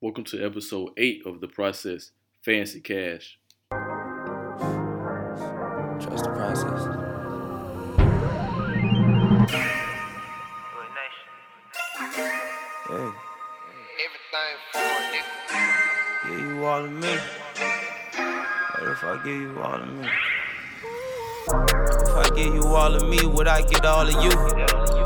Welcome to episode 8 of The Process Fancy Cash. Trust the process. Hey, Everything for a nigga. give you all of me. What if I give you all of me? If I give you all of me, would I get all of you?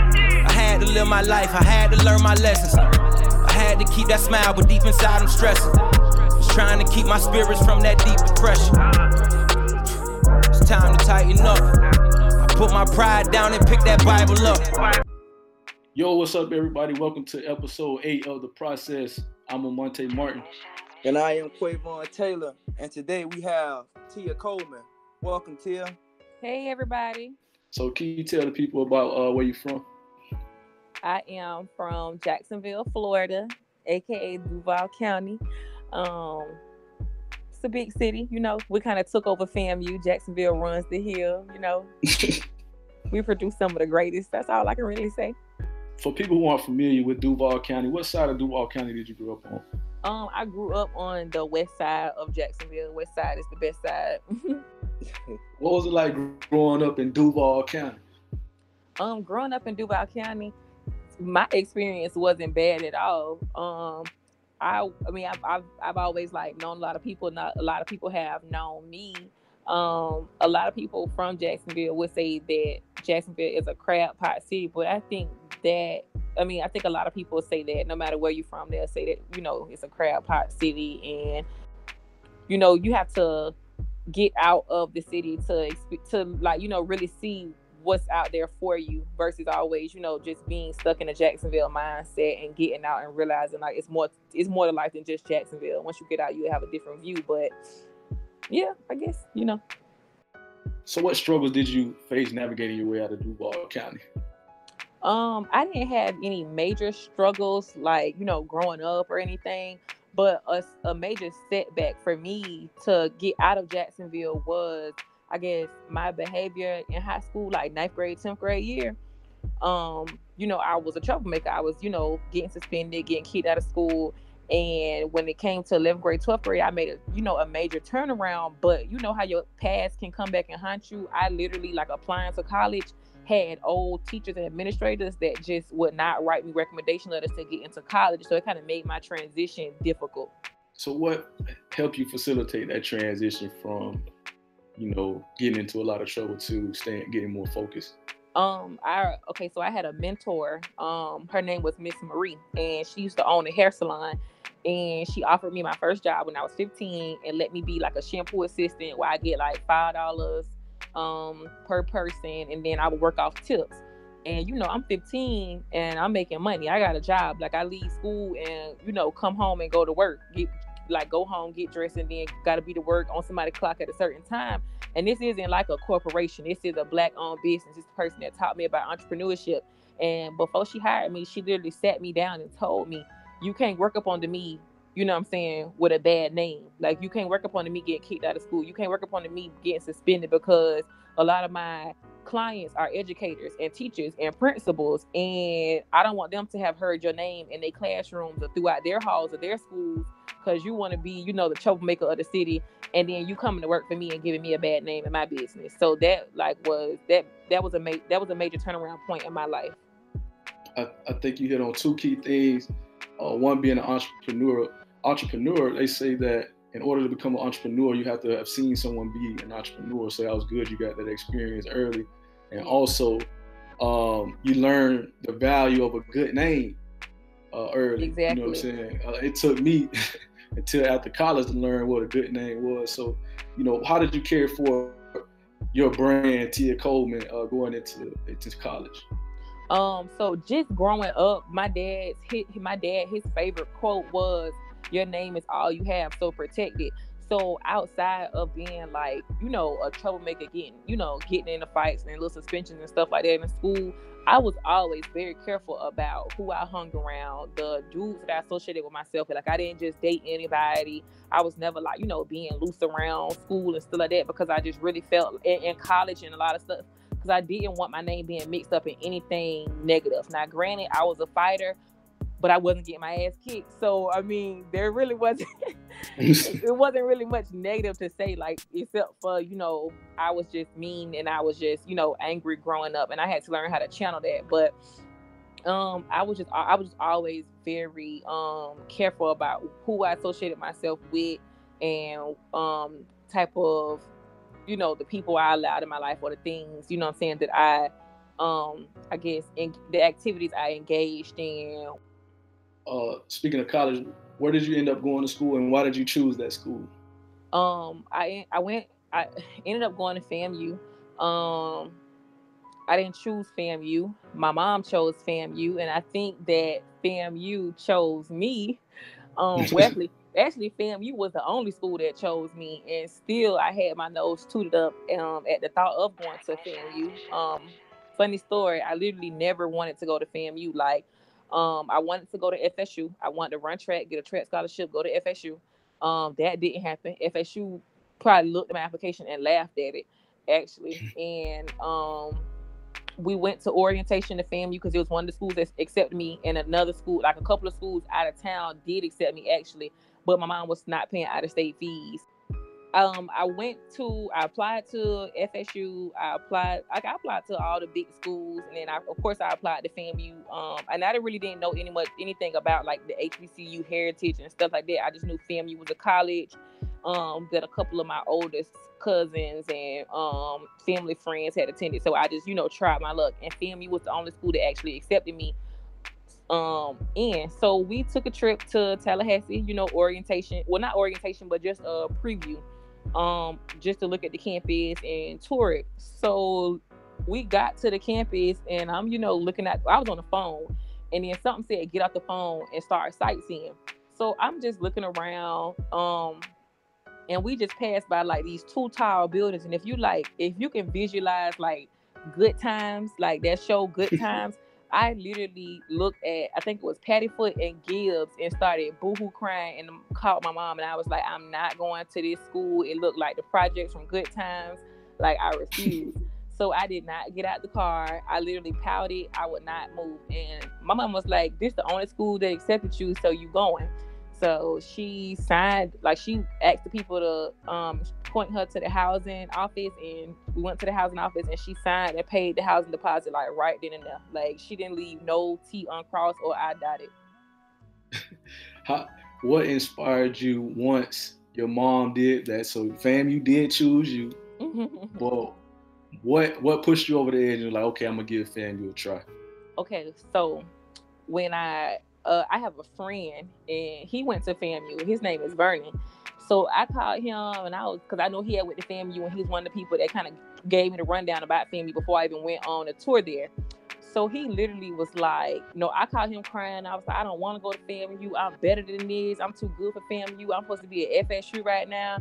I had to live my life, I had to learn my lessons. I had to keep that smile, but deep inside I'm stressing. Just trying to keep my spirits from that deep depression. It's time to tighten up. I put my pride down and pick that Bible up. Yo, what's up, everybody? Welcome to episode 8 of The Process. I'm Monte Martin. And I am Quavon Taylor. And today we have Tia Coleman. Welcome, Tia. Hey everybody. So, can you tell the people about uh, where you're from? I am from Jacksonville, Florida, aka Duval County. Um it's a big city, you know. We kind of took over FAMU. Jacksonville runs the hill, you know. we produce some of the greatest. That's all I can really say. For people who aren't familiar with Duval County, what side of Duval County did you grow up on? Um, I grew up on the west side of Jacksonville. West side is the best side. What was it like growing up in Duval County? um growing up in Duval County, my experience wasn't bad at all. Um I I mean I've I've, I've always like known a lot of people, not a lot of people have known me. Um a lot of people from Jacksonville would say that Jacksonville is a crab pot city, but I think that I mean I think a lot of people say that no matter where you're from, they'll say that, you know, it's a crab pot city and you know, you have to get out of the city to to like you know really see what's out there for you versus always you know just being stuck in a Jacksonville mindset and getting out and realizing like it's more it's more to life than just Jacksonville. Once you get out, you have a different view. But yeah, I guess you know. So, what struggles did you face navigating your way out of Duval County? Um, I didn't have any major struggles like you know growing up or anything, but a, a major setback for me to get out of Jacksonville was, I guess, my behavior in high school, like ninth grade, tenth grade year. Um, you know, I was a troublemaker. I was, you know, getting suspended, getting kicked out of school. And when it came to 11th grade, 12th grade, I made a, you know, a major turnaround. But you know how your past can come back and haunt you. I literally, like applying to college, had old teachers and administrators that just would not write me recommendation letters to get into college. So it kind of made my transition difficult. So, what helped you facilitate that transition from, you know, getting into a lot of trouble to staying, getting more focused? Um, I okay, so I had a mentor. Um, her name was Miss Marie, and she used to own a hair salon. And she offered me my first job when I was 15 and let me be like a shampoo assistant where I get like five dollars um per person and then I would work off tips. And you know, I'm 15 and I'm making money. I got a job. Like I leave school and you know, come home and go to work. Get like go home, get dressed, and then gotta be to work on somebody's clock at a certain time. And this isn't like a corporation. This is a black owned business. This person that taught me about entrepreneurship. And before she hired me, she literally sat me down and told me, You can't work up under me you know what I'm saying, with a bad name. Like you can't work up upon me getting kicked out of school. You can't work up upon me getting suspended because a lot of my clients are educators and teachers and principals and I don't want them to have heard your name in their classrooms or throughout their halls or their schools because you want to be, you know, the troublemaker of the city and then you coming to work for me and giving me a bad name in my business. So that like was that that was a ma- that was a major turnaround point in my life. I, I think you hit on two key things. Uh, one being an entrepreneur. Entrepreneur, they say that in order to become an entrepreneur, you have to have seen someone be an entrepreneur. So that was good. You got that experience early, and also um, you learn the value of a good name uh, early. You know what I'm saying? Uh, it took me until after college to learn what a good name was. So, you know, how did you care for your brand, Tia Coleman, uh, going into into college? Um, so just growing up, my dad's hit my dad his favorite quote was your name is all you have, so protect it. So outside of being like, you know, a troublemaker, getting, you know, getting into fights and little suspensions and stuff like that in school, I was always very careful about who I hung around, the dudes that I associated with myself. Like I didn't just date anybody. I was never like, you know, being loose around school and stuff like that because I just really felt in, in college and a lot of stuff because I didn't want my name being mixed up in anything negative. Now, granted, I was a fighter, but I wasn't getting my ass kicked. So I mean, there really wasn't it wasn't really much negative to say, like except for you know I was just mean and I was just you know angry growing up, and I had to learn how to channel that. But um, I was just I was always very um careful about who I associated myself with and um type of you know the people I allowed in my life or the things you know I'm saying that I um I guess in the activities I engaged in uh, speaking of college, where did you end up going to school, and why did you choose that school? Um, I I went. I ended up going to FAMU. Um, I didn't choose FAMU. My mom chose FAMU, and I think that FAMU chose me. Um, Wesley. Actually, FAMU was the only school that chose me, and still I had my nose tooted up um, at the thought of going to FAMU. Um, funny story, I literally never wanted to go to FAMU. Like um, I wanted to go to FSU. I wanted to run track, get a track scholarship, go to FSU. Um, that didn't happen. FSU probably looked at my application and laughed at it, actually. And um, we went to orientation to FAMU because it was one of the schools that accepted me, and another school, like a couple of schools out of town, did accept me actually. But my mom was not paying out of state fees um I went to I applied to FSU. I applied like I applied to all the big schools and then I of course I applied to FAMU. Um and I really didn't know any much anything about like the HBCU heritage and stuff like that. I just knew FAMU was a college um that a couple of my oldest cousins and um family friends had attended. So I just, you know, tried my luck. And FAMU was the only school that actually accepted me um and so we took a trip to Tallahassee, you know, orientation. Well, not orientation, but just a preview um, just to look at the campus and tour it. So we got to the campus and I'm, you know, looking at I was on the phone and then something said get off the phone and start sightseeing. So I'm just looking around. Um and we just passed by like these two tall buildings. And if you like, if you can visualize like good times, like that show Good Times, I literally looked at, I think it was Paddyfote and Gibbs and started boohoo crying and called my mom and I was like, I'm not going to this school. It looked like the projects from Good Times. Like I refused. so I did not get out the car. I literally pouted. I would not move. And my mom was like, This the only school that accepted you, so you going. So she signed, like she asked the people to um, point her to the housing office, and we went to the housing office, and she signed and paid the housing deposit like right then and there. Like she didn't leave no T uncrossed or I dotted. How, what inspired you once your mom did that? So FAMU did choose you. well, what what pushed you over the edge and like, okay, I'm gonna give FAMU a try. Okay, so when I uh, I have a friend and he went to FAMU. His name is Vernon. So I called him and I was because I know he had with the FAMU and he's one of the people that kind of gave me the rundown about FAMU before I even went on a tour there. So he literally was like, know, I called him crying. I was like, I don't want to go to FAMU. I'm better than this. I'm too good for FAMU. I'm supposed to be at FSU right now.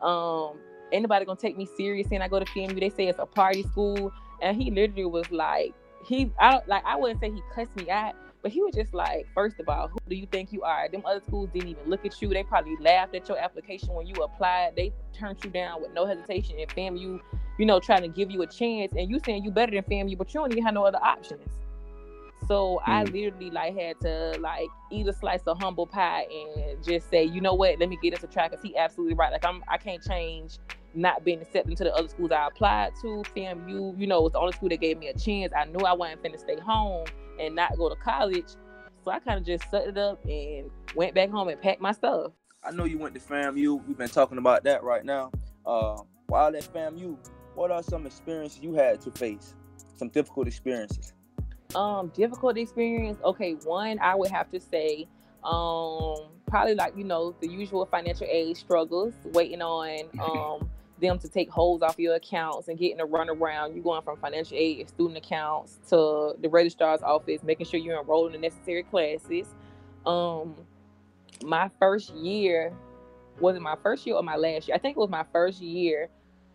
Um, anybody gonna take me serious and I go to FAMU? They say it's a party school. And he literally was like, he I like I wouldn't say he cussed me out, but he was just like, first of all, who do you think you are? Them other schools didn't even look at you. They probably laughed at your application when you applied. They turned you down with no hesitation. And FAMU, you you know, trying to give you a chance. And you saying you better than FAMU, but you don't even have no other options. So mm. I literally like had to like eat a slice of humble pie and just say, you know what, let me get us a try because he absolutely right. Like I'm I can't change not being accepted to the other schools I applied to. FAMU, you know, was the only school that gave me a chance. I knew I wasn't finna stay home and not go to college. So I kind of just set it up and went back home and packed my stuff. I know you went to FAMU. We've been talking about that right now. Uh, while at FAMU, what are some experiences you had to face? Some difficult experiences. Um, difficult experience. Okay, one I would have to say, um, probably like you know the usual financial aid struggles, waiting on um them to take holds off your accounts and getting a run around. You going from financial aid student accounts to the registrar's office, making sure you're enrolled in the necessary classes. Um, my first year was it my first year or my last year? I think it was my first year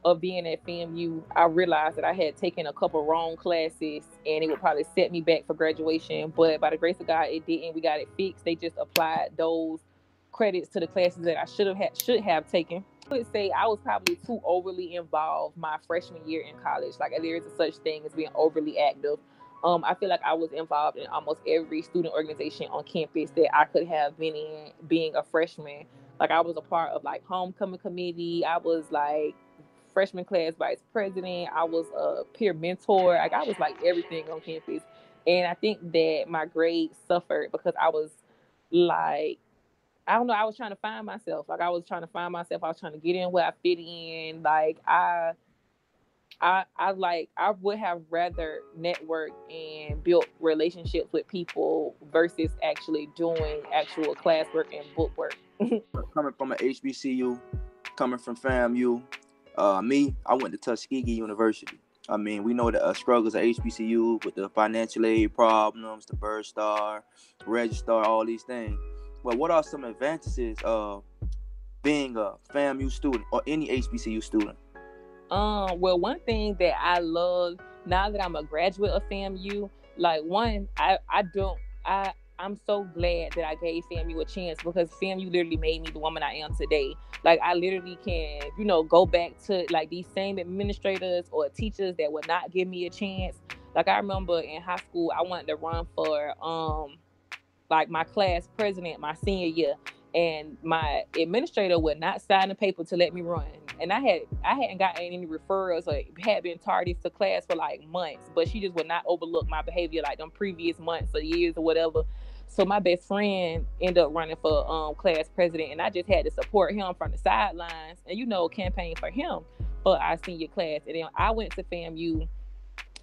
of being at FAMU. I realized that I had taken a couple wrong classes and it would probably set me back for graduation. But by the grace of God, it didn't. We got it fixed. They just applied those credits to the classes that I should have had should have taken. I would say I was probably too overly involved my freshman year in college. Like there is a such thing as being overly active. Um, I feel like I was involved in almost every student organization on campus that I could have been in being a freshman. Like I was a part of like homecoming committee. I was like freshman class vice president. I was a peer mentor. Like I was like everything on campus. And I think that my grades suffered because I was like I don't know, I was trying to find myself. Like I was trying to find myself. I was trying to get in where I fit in. Like I I I like I would have rather network and built relationships with people versus actually doing actual classwork and book work. coming from an HBCU, coming from FAMU, uh, me, I went to Tuskegee University. I mean, we know the uh, struggles of HBCU with the financial aid problems, the bursar, Register, all these things. But what are some advantages of being a FAMU student or any HBCU student? Um, well, one thing that I love now that I'm a graduate of FAMU, like one, I I don't I I'm so glad that I gave FAMU a chance because FAMU literally made me the woman I am today. Like I literally can, you know, go back to like these same administrators or teachers that would not give me a chance. Like I remember in high school, I wanted to run for um like my class president my senior year and my administrator would not sign the paper to let me run. And I had I hadn't gotten any referrals or had been tardy to class for like months, but she just would not overlook my behavior like them previous months or years or whatever. So my best friend ended up running for um, class president, and I just had to support him from the sidelines and you know campaign for him for our senior class. And then I went to FAMU,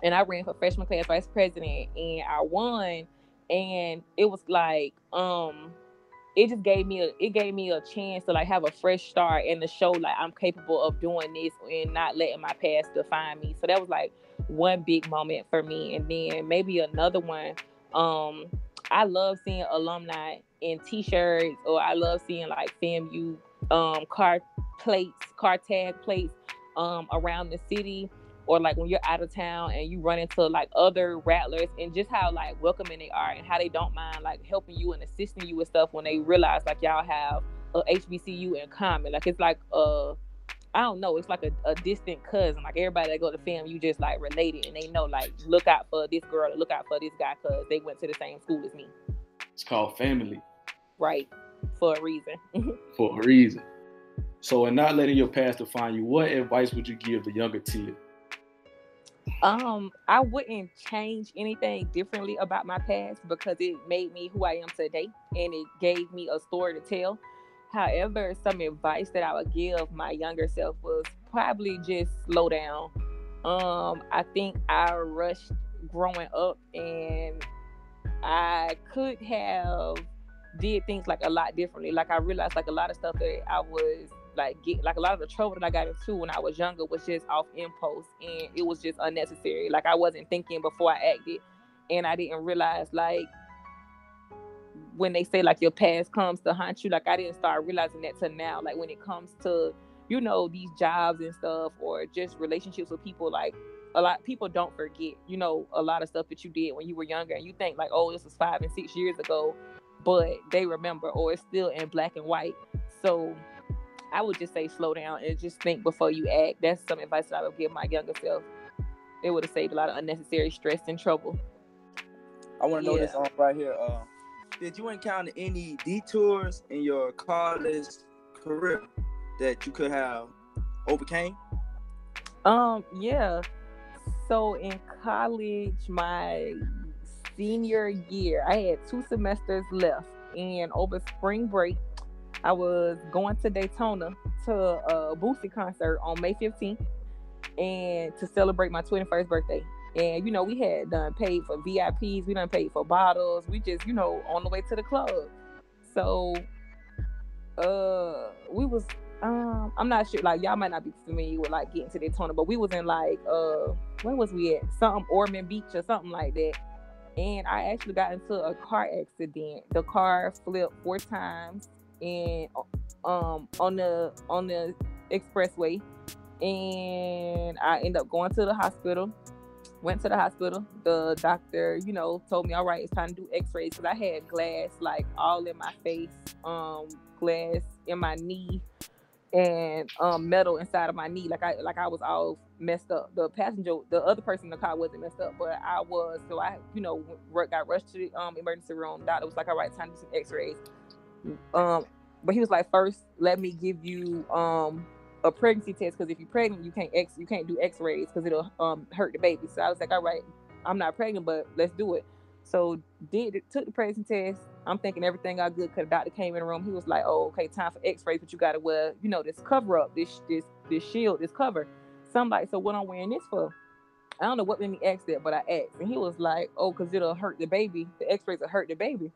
and I ran for freshman class vice president, and I won. And it was like um it just gave me a it gave me a chance to like have a fresh start and to show like I'm capable of doing this and not letting my past define me. So that was like one big moment for me. And then maybe another one. Um, I love seeing alumni in t-shirts or I love seeing like FAMU um car plates, car tag plates um around the city or like when you're out of town and you run into like other rattlers and just how like welcoming they are and how they don't mind like helping you and assisting you with stuff when they realize like y'all have a HBCU in common. Like it's like uh I don't know, it's like a, a distant cousin. Like everybody that go to film, you just like related and they know like look out for this girl or look out for this guy because they went to the same school as me. It's called family. Right. For a reason. for a reason. So in not letting your past define you, what advice would you give the younger Tia? Um, I wouldn't change anything differently about my past because it made me who I am today and it gave me a story to tell. However, some advice that I would give my younger self was probably just slow down. Um, I think I rushed growing up and I could have did things like a lot differently. Like I realized like a lot of stuff that I was like get like a lot of the trouble that I got into when I was younger was just off impulse and it was just unnecessary. Like I wasn't thinking before I acted and I didn't realize like when they say like your past comes to haunt you, like I didn't start realizing that till now. Like when it comes to, you know, these jobs and stuff or just relationships with people, like a lot people don't forget, you know, a lot of stuff that you did when you were younger and you think like, oh, this was five and six years ago, but they remember or it's still in black and white. So I would just say slow down and just think before you act. That's some advice that I would give my younger self. It would have saved a lot of unnecessary stress and trouble. I want to know yeah. this right here. Uh, did you encounter any detours in your college career that you could have overcame? Um, yeah. So in college, my senior year, I had two semesters left, and over spring break, I was going to Daytona to a Boosie concert on May 15th and to celebrate my 21st birthday. And you know, we had done paid for VIPs, we done paid for bottles, we just, you know, on the way to the club. So uh we was um I'm not sure like y'all might not be familiar with like getting to Daytona, but we was in like uh where was we at? Something Ormond Beach or something like that. and I actually got into a car accident. The car flipped four times and um on the on the expressway and I ended up going to the hospital. Went to the hospital. The doctor, you know, told me, "All right, it's time to do X-rays." Because I had glass like all in my face, um, glass in my knee, and um, metal inside of my knee. Like I like I was all messed up. The passenger, the other person in the car wasn't messed up, but I was. So I, you know, got rushed to the um, emergency room. Doctor was like, "All right, time to do some X-rays." Um, but he was like, first, let me give you um a pregnancy test because if you're pregnant, you can't X you can't do X-rays because it'll um hurt the baby. So I was like, all right, I'm not pregnant, but let's do it. So did took the pregnancy test. I'm thinking everything got good because the doctor came in the room. He was like, "Oh, okay, time for X-rays, but you gotta wear, you know, this cover up, this this this shield, this cover." So I'm like, "So what I'm wearing this for?" I don't know what made me ask that, but I asked, and he was like, "Oh, because it'll hurt the baby. The X-rays will hurt the baby."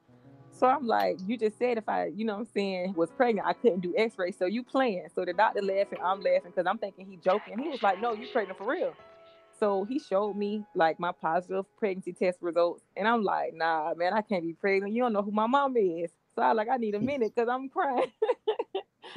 So I'm like, you just said if I, you know I'm saying, was pregnant, I couldn't do x-ray. So you playing. So the doctor laughing, I'm laughing because I'm thinking he joking. He was like, no, you pregnant for real. So he showed me like my positive pregnancy test results. And I'm like, nah, man, I can't be pregnant. You don't know who my mom is. So I like, I need a minute because I'm crying.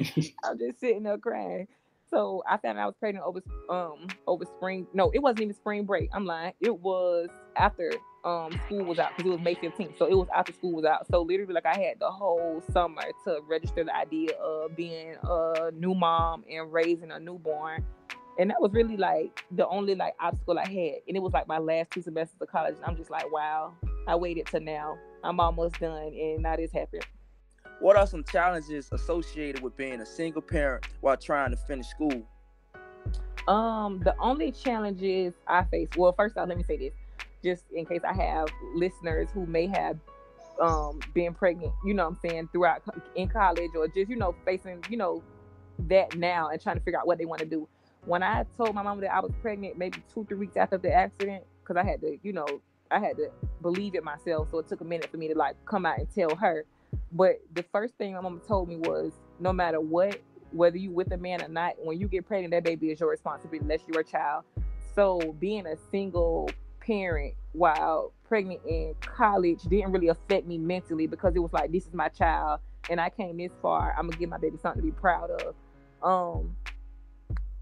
I'm just sitting there crying. So I found out I was pregnant over um over spring. No, it wasn't even spring break. I'm lying. It was after um school was out because it was May 15th. So it was after school was out. So literally like I had the whole summer to register the idea of being a new mom and raising a newborn. And that was really like the only like obstacle I had. And it was like my last two semesters of college. And I'm just like, wow, I waited till now. I'm almost done and now this happened. What are some challenges associated with being a single parent while trying to finish school? Um, the only challenges I face, well, first off, let me say this just in case I have listeners who may have um been pregnant, you know I'm saying, throughout in college or just, you know, facing, you know, that now and trying to figure out what they want to do. When I told my mom that I was pregnant maybe two, three weeks after the accident, because I had to, you know, I had to believe it myself. So it took a minute for me to like come out and tell her. But the first thing my mom told me was no matter what, whether you with a man or not, when you get pregnant, that baby is your responsibility unless you're a child. So being a single parent while pregnant in college didn't really affect me mentally because it was like this is my child and I came this far. I'm gonna give my baby something to be proud of. Um,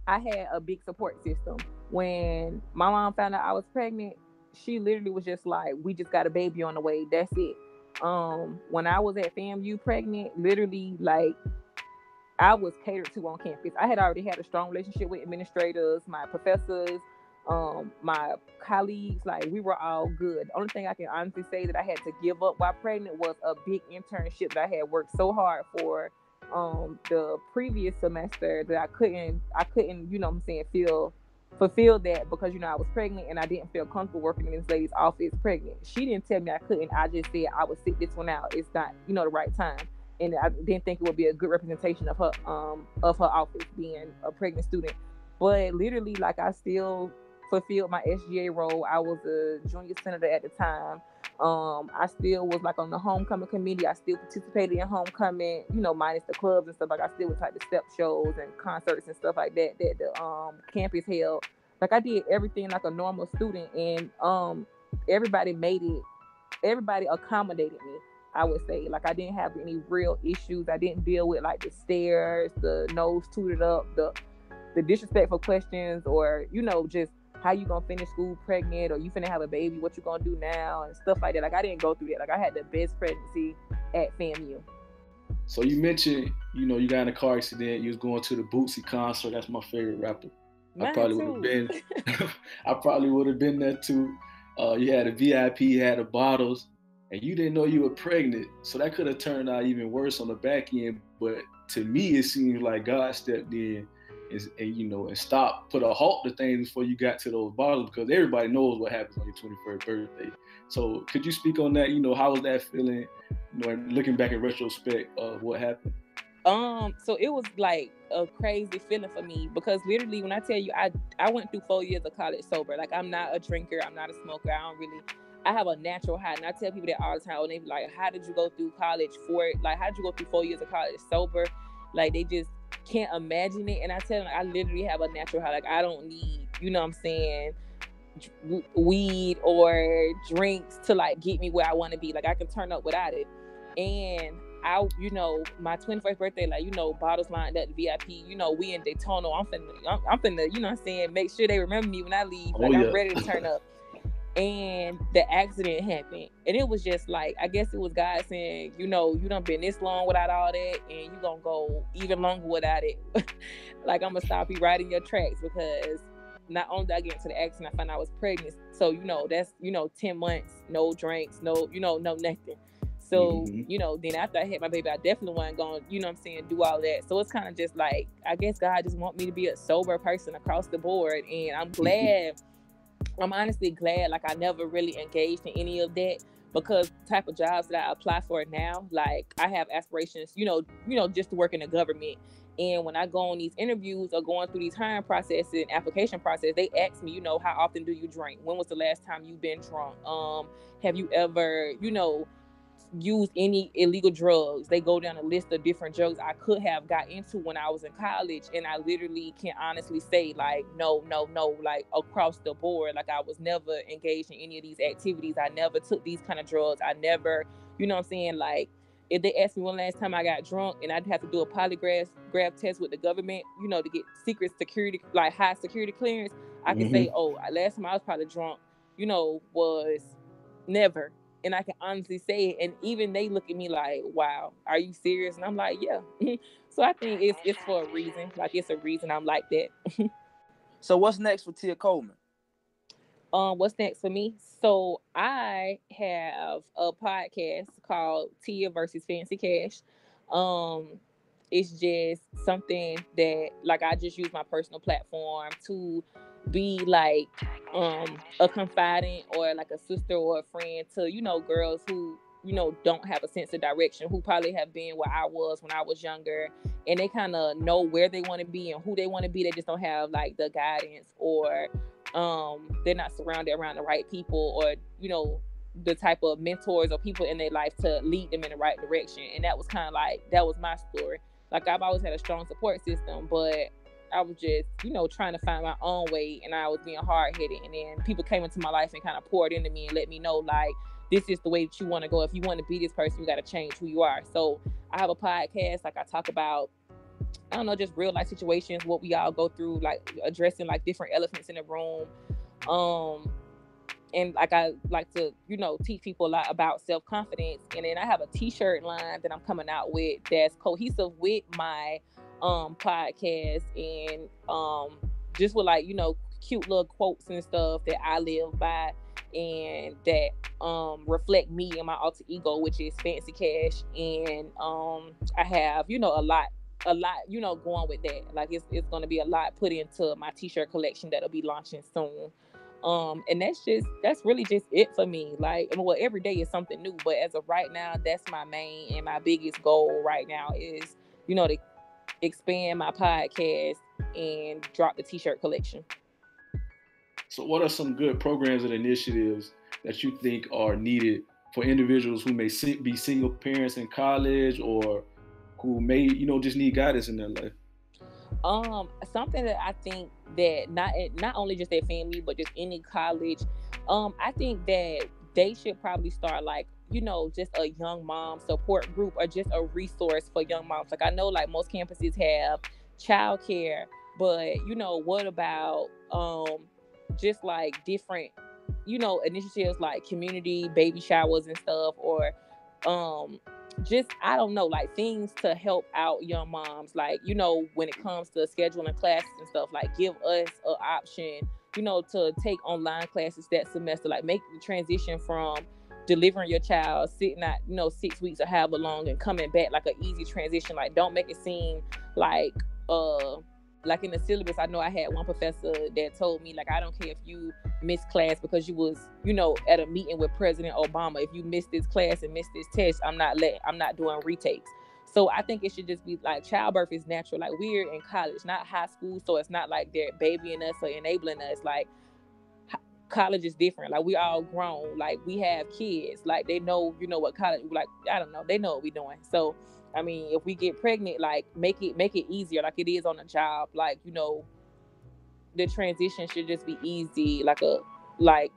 I had a big support system. When my mom found out I was pregnant, she literally was just like, "We just got a baby on the way. That's it." Um, when I was at FAMU pregnant, literally like I was catered to on campus. I had already had a strong relationship with administrators, my professors, um my colleagues like we were all good. The only thing i can honestly say that i had to give up while pregnant was a big internship that i had worked so hard for um the previous semester that i couldn't i couldn't you know i'm saying feel fulfill that because you know i was pregnant and i didn't feel comfortable working in this lady's office pregnant. She didn't tell me i couldn't. I just said i would sit this one out. It's not you know the right time. And i didn't think it would be a good representation of her um of her office being a pregnant student. But literally like i still fulfilled my SGA role. I was a junior senator at the time. Um, I still was like on the homecoming committee. I still participated in homecoming, you know, minus the clubs and stuff. Like I still was like the step shows and concerts and stuff like that that the um campus held. Like I did everything like a normal student, and um everybody made it. Everybody accommodated me. I would say like I didn't have any real issues. I didn't deal with like the stares, the nose tooted up, the the disrespectful questions, or you know just how you gonna finish school pregnant or you finna have a baby, what you gonna do now and stuff like that. Like I didn't go through that. Like I had the best pregnancy at FAMU. So you mentioned, you know, you got in a car accident. You was going to the Boosie concert. That's my favorite rapper. Mine I probably would have been. I probably would have been there too. Uh, you had a VIP, you had the bottles, and you didn't know you were pregnant. So that could have turned out even worse on the back end. But to me, it seems like God stepped in and, and, you know and stop put a halt to things before you got to those bottles because everybody knows what happens on your 21st birthday so could you speak on that you know how was that feeling you know looking back in retrospect of what happened um so it was like a crazy feeling for me because literally when i tell you i i went through four years of college sober like i'm not a drinker i'm not a smoker i don't really I have a natural high, and I tell people that all the time. And they be like, "How did you go through college for it? Like, how did you go through four years of college sober?" Like, they just can't imagine it. And I tell them, I literally have a natural high. Like I don't need, you know what I'm saying, weed or drinks to like get me where I want to be. Like I can turn up without it. And I, you know, my 21st birthday, like, you know, bottles lined up, VIP, you know, we in Daytona. I'm finna, I'm, I'm finna, you know what I'm saying, make sure they remember me when I leave. Oh, like, Oh, yeah. I'm ready to turn up. And the accident happened. And it was just like, I guess it was God saying, you know, you done been this long without all that, and you gonna go even longer without it. like, I'm gonna stop you right in your tracks because not only did I get into the accident, I found out I was pregnant. So, you know, that's, you know, 10 months, no drinks, no, you know, no nothing. So, Mhm. you know, then after I had my baby, I definitely wasn't going, you know what I'm saying, do all that. So it's kind of just like, I guess God just want me to be a sober person across the board. And I'm glad, I'm honestly glad, like I never really engaged in any of that because type of jobs that I apply for now, like I have aspirations, you know, you know, just to work in the government. And when I go on these interviews or going through these hiring processes and application process, they ask me, you know, how often do you drink? When was the last time you've been drunk? Um, have you ever, you know, used any illegal drugs? They go down a list of different drugs I could have got into when I was in college. And I literally can honestly say, like, no, no, no, like across the board, like I was never engaged in any of these activities. I never took these kind of drugs. I never, you know what I'm saying? Like, if they asked me one last time I got drunk and I'd have to do a polygraph grab test with the government, you know, to get secret security, like high security clearance, I can say, mm-hmm. oh, last time I was probably drunk, you know, was never. And I can honestly say it. And even they look at me like, wow, are you serious? And I'm like, yeah. so I think it's it's for a reason. Like it's a reason I'm like that. So what's next for Tia Coleman? um what's next for me so i have a podcast called tia versus fancy cash um it's just something that like i just use my personal platform to be like um a confidant or like a sister or a friend to you know girls who you know don't have a sense of direction who probably have been where i was when i was younger and they kind of know where they want to be and who they want to be. They just don't have like the guidance or um they're not surrounded around the right people or you know the type of mentors or people in their life to lead them in the right direction and that was kind of like that was my story. Like i've always had a strong support system but i was just you know trying to find my own way and i was being hard-headed and then people came into my life and kind of poured into me and let me know like this is the way that you want to go if you want to be this person you got to change who you are so i have a podcast like i talk about I don't know, just real life situations, what we all go through, like addressing like different elephants in the room. Um, and like I like to, you know, teach people a lot about self confidence. And then I have a T-shirt line that I'm coming out with that's cohesive with my um podcast and um just with like you know cute little quotes and stuff that I live by and that um reflect me and my alter ego, which is Fancy Cash. And um I have you know a lot a lot, you know, going with that. Like it's it's gonna be a lot put into my t-shirt collection that'll be launching soon. Um, and that's just that's really just it for me. Like, I mean, well, every day is something new, but as of right now, that's my main and my biggest goal right now is, you know, to expand my podcast and drop the t-shirt collection. So, what are some good programs and initiatives that you think are needed for individuals who may be single parents in college or who may, you know, just need guidance in their life? Um, something that I think that not not only just their family, but just any college, um, I think that they should probably start like you know just a young mom support group or just a resource for young moms. Like I know like most campuses have childcare, but you know what about um just like different you know initiatives like community baby showers and stuff or um just I don't know, like things to help out young moms. Like you know, when it comes to scheduling classes and stuff, like give us an option, you know, to take online classes that semester. Like make the transition from delivering your child, sitting at you know six weeks or however long, and coming back like an easy transition. Like don't make it seem like uh like in the syllabus, I know I had one professor that told me like I don't care if you missed class because you was you know at a meeting with President Obama. If you missed this class and missed this test, I'm not let I'm not doing retakes. So I think it should just be like childbirth is natural. Like we're in college, not high school, so it's not like they're babying us or enabling us. Like college is different. Like we all grown. Like we have kids. Like they know you know what college. Like I don't know. They know what we're doing. So I mean, if we get pregnant, like make it make it easier, like it is on a job. Like you know, the transition should just be easy, like a like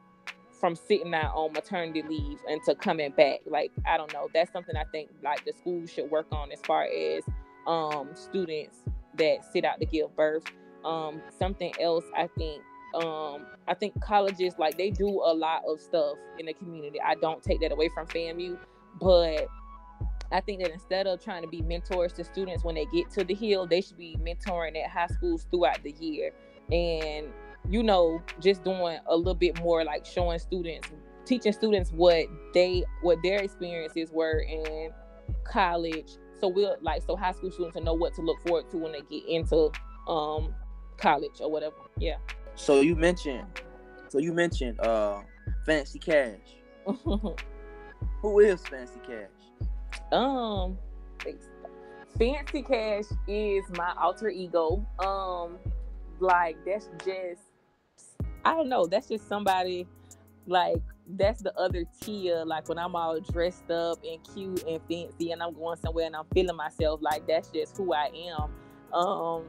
from sitting out on maternity leave into coming back. Like I don't know. That's something I think like the school should work on as far as um students that sit out to give birth. Um something else I think um I think colleges like they do a lot of stuff in the community. I don't take that away from FAMU, but I think that instead of trying to be mentors to students when they get to the hill, they should be mentoring at high schools throughout the year. And you know, just doing a little bit more like showing students, teaching students what they what their experiences were in college. So we'll like so high school students know what to look forward to when they get into um college or whatever. Yeah. So you mentioned so you mentioned uh Fancy Cash. Who is Fancy Cash? Um Fancy Cash is my alter ego. Um like that's just I don't know. That's just somebody like that's the other Tia. Like when I'm all dressed up and cute and fancy, and I'm going somewhere and I'm feeling myself. Like that's just who I am. Um,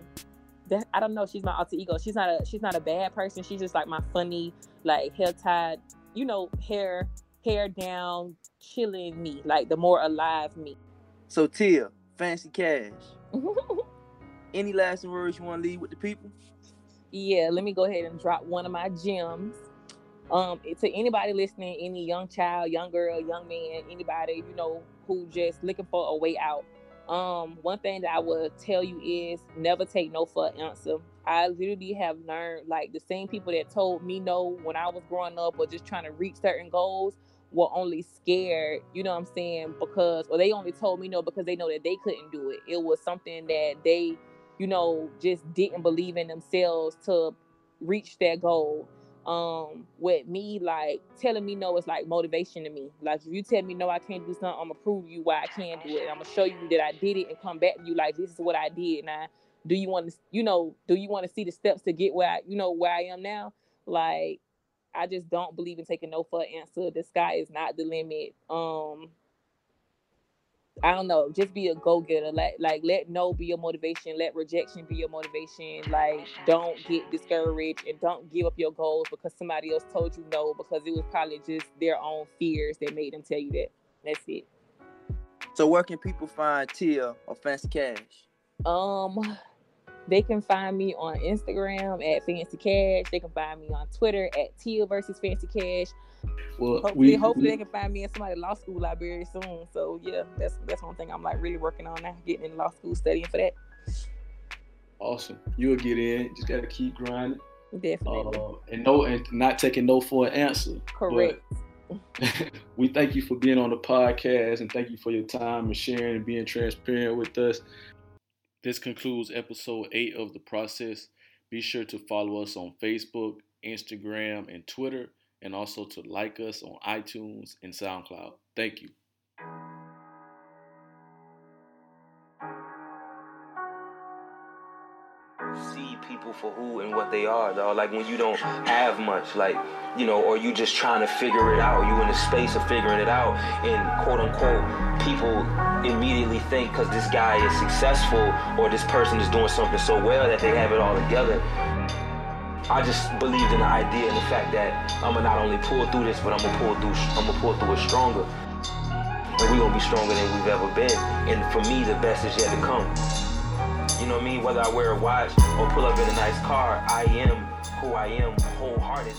that I don't know. She's my alter ego. She's not a she's not a bad person. She's just like my funny, like hair tied, you know, hair hair down, chilling me, like the more alive me. So Tia, fancy cash. Any last words you want to leave with the people? yeah, let me go ahead and drop one of my gems. Um, to anybody listening, any young child, young girl, young man, anybody, you know, who just looking for a way out. Um, one thing that I would tell you is never take no for an answer. I literally have learned like the same people that told me no when I was growing up or just trying to reach certain goals were only scared, you know what I'm saying? Because or they only told me no because they know that they couldn't do it. It was something that they you know, just didn't believe in themselves to reach that goal. Um, with me, like telling me no is like motivation to me. Like if you tell me no, I can't do something, I'm gonna prove you why I can do it. I'm gonna show you that I did it and come back to you like this is what I did. Now, do you want to, you know, do you want to see the steps to get where I, you know, where I am now? Like, I just don't believe in taking no for an answer. The sky is not the limit. Um, I don't know, just be a go getter. Like like let no be your motivation, let rejection be your motivation. Like don't get discouraged and don't give up your goals because somebody else told you no because it was probably just their own fears that made them tell you that. That's it. So where can people find Tia or Fancy Cash? Um they can find me on Instagram at Fancy Cash. They can find me on Twitter at Tia versus Fancy Cash. Well, hopefully, we, hopefully we, they can find me in somebody law school library soon. So yeah, that's that's one thing I'm like really working on now, getting in law school, studying for that. Awesome, you'll get in. Just gotta keep grinding. Definitely. Uh, and no, and not taking no for an answer. Correct. we thank you for being on the podcast and thank you for your time and sharing and being transparent with us. This concludes episode eight of the process. Be sure to follow us on Facebook, Instagram, and Twitter and also to like us on iTunes and SoundCloud. Thank you. See people for who and what they are, though. Like when you don't have much, like, you know, or you just trying to figure it out. You in the space of figuring it out. And quote unquote, people immediately think because this guy is successful or this person is doing something so well that they have it all together. I just believed in the idea and the fact that I'm gonna not only pull through this, but I'm gonna pull through. I'm gonna pull through it stronger, and we're gonna be stronger than we've ever been. And for me, the best is yet to come. You know what I mean? Whether I wear a watch or pull up in a nice car, I am who I am, wholehearted.